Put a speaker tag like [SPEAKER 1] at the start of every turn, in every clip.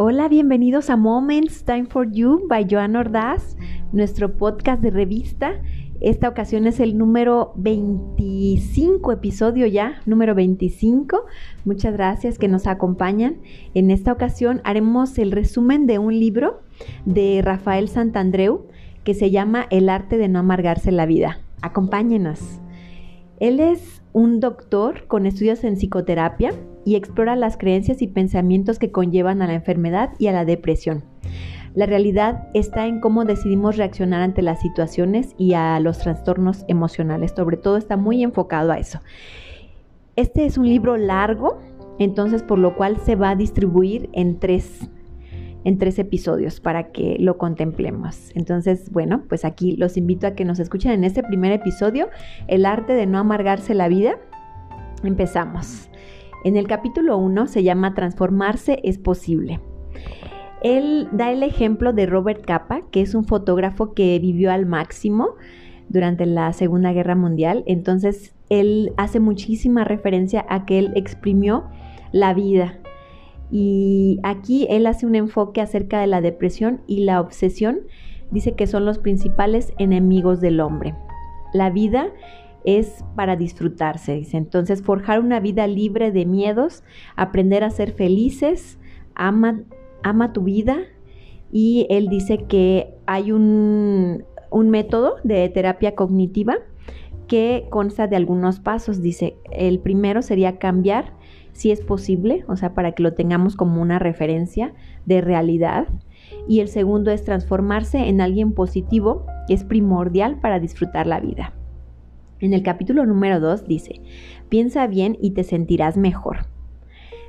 [SPEAKER 1] Hola, bienvenidos a Moments Time for You by Joan Ordaz, nuestro podcast de revista. Esta ocasión es el número 25, episodio ya, número 25. Muchas gracias que nos acompañan. En esta ocasión haremos el resumen de un libro de Rafael Santandreu que se llama El arte de no amargarse la vida. Acompáñenos. Él es un doctor con estudios en psicoterapia y explora las creencias y pensamientos que conllevan a la enfermedad y a la depresión. La realidad está en cómo decidimos reaccionar ante las situaciones y a los trastornos emocionales. Sobre todo está muy enfocado a eso. Este es un libro largo, entonces por lo cual se va a distribuir en tres en tres episodios para que lo contemplemos. Entonces, bueno, pues aquí los invito a que nos escuchen en este primer episodio, El arte de no amargarse la vida. Empezamos. En el capítulo 1 se llama Transformarse es posible. Él da el ejemplo de Robert Capa, que es un fotógrafo que vivió al máximo durante la Segunda Guerra Mundial. Entonces, él hace muchísima referencia a que él exprimió la vida. Y aquí él hace un enfoque acerca de la depresión y la obsesión. Dice que son los principales enemigos del hombre. La vida es para disfrutarse, dice. Entonces, forjar una vida libre de miedos, aprender a ser felices, ama, ama tu vida. Y él dice que hay un, un método de terapia cognitiva que consta de algunos pasos. Dice, el primero sería cambiar si es posible, o sea, para que lo tengamos como una referencia de realidad. Y el segundo es transformarse en alguien positivo, que es primordial para disfrutar la vida. En el capítulo número 2 dice, piensa bien y te sentirás mejor.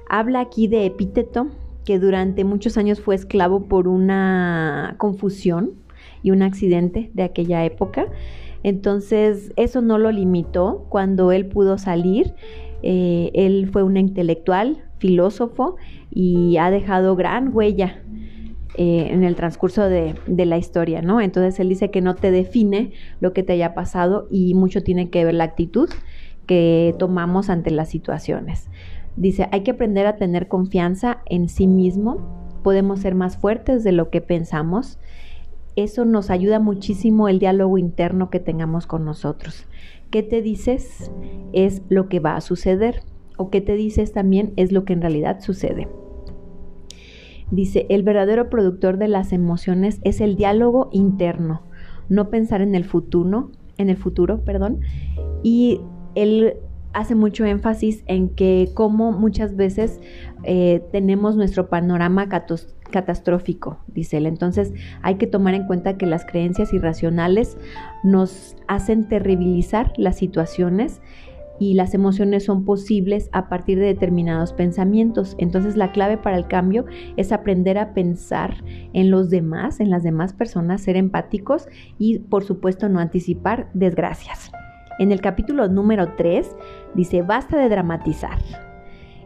[SPEAKER 1] Habla aquí de Epíteto, que durante muchos años fue esclavo por una confusión y un accidente de aquella época. Entonces eso no lo limitó cuando él pudo salir. Eh, él fue un intelectual, filósofo y ha dejado gran huella eh, en el transcurso de, de, la historia, ¿no? Entonces él dice que no te define lo que te haya pasado y mucho tiene que ver la actitud que tomamos ante las situaciones. Dice, hay que aprender a tener confianza en sí mismo, podemos ser más fuertes de lo que pensamos. Eso nos ayuda muchísimo el diálogo interno que tengamos con nosotros. ¿Qué te dices es lo que va a suceder? O qué te dices también es lo que en realidad sucede. Dice, el verdadero productor de las emociones es el diálogo interno, no pensar en el futuro, en el futuro, perdón. Y él hace mucho énfasis en que como muchas veces eh, tenemos nuestro panorama catastrófico, dice él. Entonces hay que tomar en cuenta que las creencias irracionales nos hacen terribilizar las situaciones y las emociones son posibles a partir de determinados pensamientos. Entonces la clave para el cambio es aprender a pensar en los demás, en las demás personas, ser empáticos y por supuesto no anticipar desgracias. En el capítulo número 3 dice, basta de dramatizar.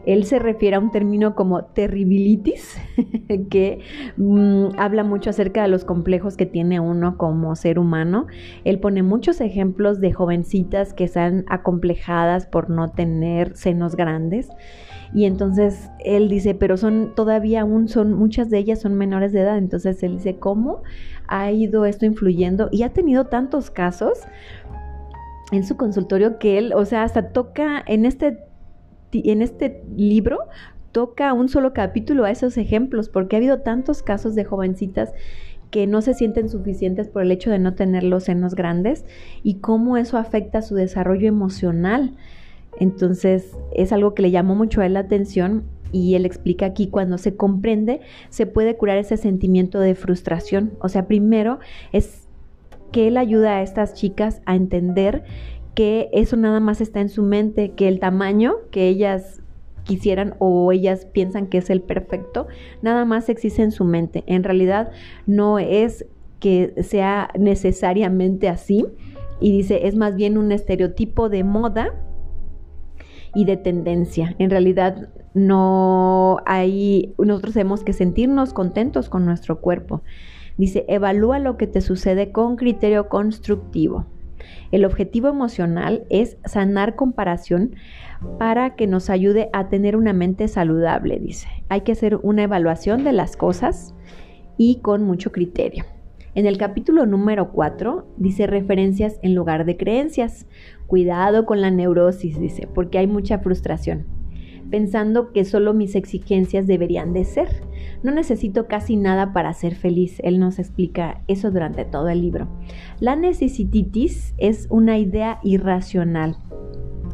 [SPEAKER 1] Él se refiere a un término como terribilitis, que mm, habla mucho acerca de los complejos que tiene uno como ser humano. Él pone muchos ejemplos de jovencitas que están acomplejadas por no tener senos grandes. Y entonces él dice, pero son todavía aún son, muchas de ellas son menores de edad. Entonces él dice, ¿cómo ha ido esto influyendo? Y ha tenido tantos casos en su consultorio que él, o sea, hasta toca en este en este libro toca un solo capítulo a esos ejemplos, porque ha habido tantos casos de jovencitas que no se sienten suficientes por el hecho de no tener los senos grandes y cómo eso afecta su desarrollo emocional. Entonces es algo que le llamó mucho a él la atención y él explica aquí cuando se comprende se puede curar ese sentimiento de frustración. O sea, primero es que él ayuda a estas chicas a entender que eso nada más está en su mente, que el tamaño que ellas quisieran o ellas piensan que es el perfecto, nada más existe en su mente. En realidad no es que sea necesariamente así y dice es más bien un estereotipo de moda y de tendencia. En realidad no hay, nosotros tenemos que sentirnos contentos con nuestro cuerpo. Dice, evalúa lo que te sucede con criterio constructivo. El objetivo emocional es sanar comparación para que nos ayude a tener una mente saludable, dice. Hay que hacer una evaluación de las cosas y con mucho criterio. En el capítulo número 4 dice referencias en lugar de creencias. Cuidado con la neurosis, dice, porque hay mucha frustración, pensando que solo mis exigencias deberían de ser. No necesito casi nada para ser feliz. Él nos explica eso durante todo el libro. La necesititis es una idea irracional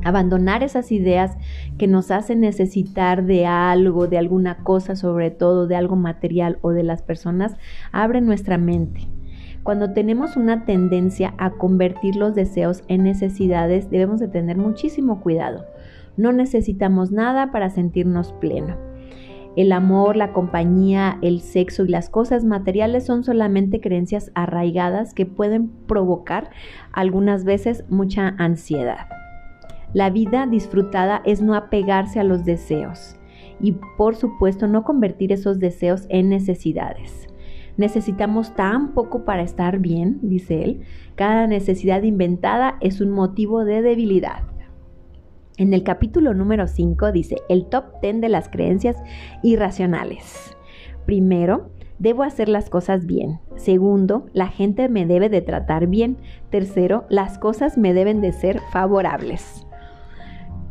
[SPEAKER 1] Abandonar esas ideas que nos hacen necesitar de algo, de alguna cosa, sobre todo de algo material o de las personas, abre nuestra mente. Cuando tenemos una tendencia a convertir los deseos en necesidades, debemos de tener muchísimo cuidado. No necesitamos nada para sentirnos pleno. El amor, la compañía, el sexo y las cosas materiales son solamente creencias arraigadas que pueden provocar algunas veces mucha ansiedad. La vida disfrutada es no apegarse a los deseos y por supuesto no convertir esos deseos en necesidades. Necesitamos tan poco para estar bien, dice él. Cada necesidad inventada es un motivo de debilidad. En el capítulo número 5 dice el top 10 de las creencias irracionales. Primero, debo hacer las cosas bien. Segundo, la gente me debe de tratar bien. Tercero, las cosas me deben de ser favorables.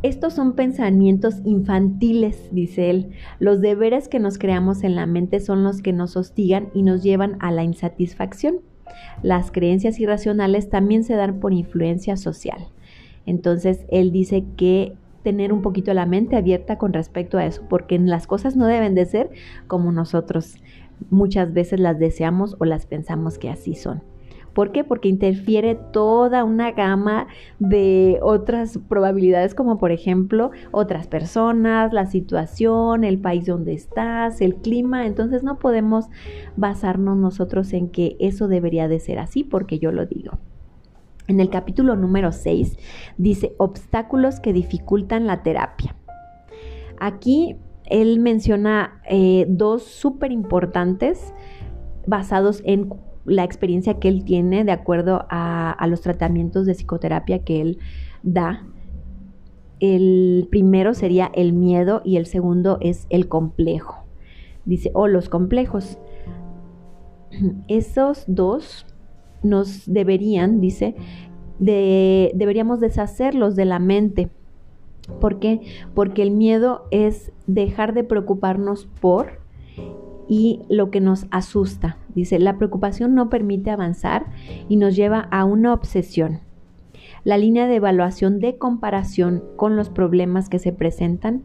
[SPEAKER 1] Estos son pensamientos infantiles, dice él. Los deberes que nos creamos en la mente son los que nos hostigan y nos llevan a la insatisfacción. Las creencias irracionales también se dan por influencia social. Entonces, él dice que tener un poquito la mente abierta con respecto a eso, porque las cosas no deben de ser como nosotros muchas veces las deseamos o las pensamos que así son. ¿Por qué? Porque interfiere toda una gama de otras probabilidades, como por ejemplo otras personas, la situación, el país donde estás, el clima. Entonces no podemos basarnos nosotros en que eso debería de ser así, porque yo lo digo. En el capítulo número 6 dice obstáculos que dificultan la terapia. Aquí él menciona eh, dos súper importantes basados en la experiencia que él tiene de acuerdo a, los tratamientos de psicoterapia que él da. El primero sería el miedo y el segundo es el complejo. Dice, o oh, los complejos. Esos dos nos deberían, dice, de, deberíamos deshacerlos de la mente. ¿Por qué? Porque el miedo es dejar de preocuparnos por y lo que nos asusta. Dice, la preocupación no permite avanzar y nos lleva a una obsesión. La línea de evaluación de comparación con los problemas que se presentan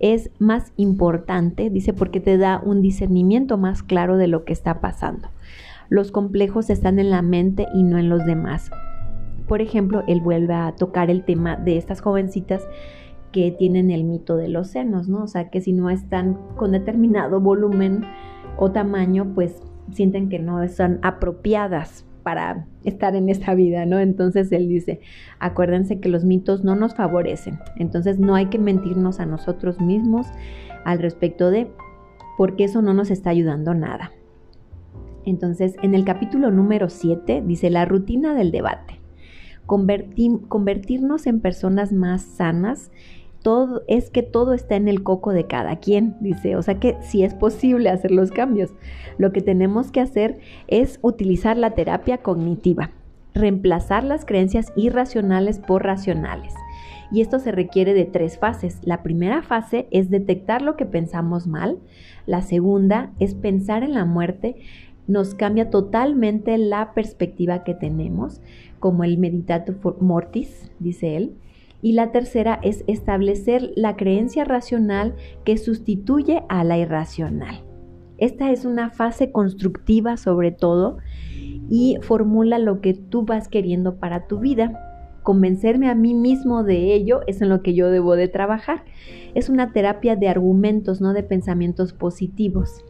[SPEAKER 1] es más importante, dice, porque te da un discernimiento más claro de lo que está pasando. Los complejos están en la mente y no en los demás. Por ejemplo, él vuelve a tocar el tema de estas jovencitas que tienen el mito de los senos, ¿no? O sea, que si no están con determinado volumen o tamaño, pues sienten que no están apropiadas para estar en esta vida, ¿no? Entonces él dice, acuérdense que los mitos no nos favorecen, entonces no hay que mentirnos a nosotros mismos al respecto de, porque eso no nos está ayudando nada. Entonces, en el capítulo número 7 dice la rutina del debate. convertirnos en personas más sanas todo, es que todo está en el coco de cada quien, dice, o sea que sí es posible hacer los cambios. Lo que tenemos que hacer es utilizar la terapia cognitiva, reemplazar las creencias irracionales por racionales. Y esto se requiere de tres fases. La primera fase es detectar lo que pensamos mal. La segunda es pensar en la muerte. Nos cambia totalmente la perspectiva que tenemos, como el meditato mortis, dice él. Y la tercera es establecer la creencia racional que sustituye a la irracional. Esta es una fase constructiva sobre todo y formula lo que tú vas queriendo para tu vida. Convencerme a mí mismo de ello es en lo que yo debo de trabajar. Es una terapia de argumentos, no de pensamientos positivos.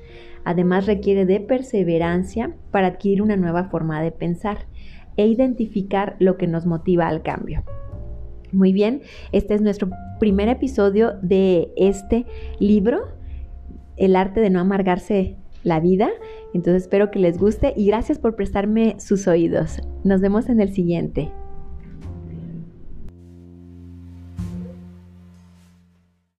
[SPEAKER 1] Además requiere de perseverancia para adquirir una nueva forma de pensar e identificar lo que nos motiva al cambio. Muy bien, este es nuestro primer episodio de este libro, El arte de no amargarse la vida. Entonces espero que les guste y gracias por prestarme sus oídos. Nos vemos en el siguiente.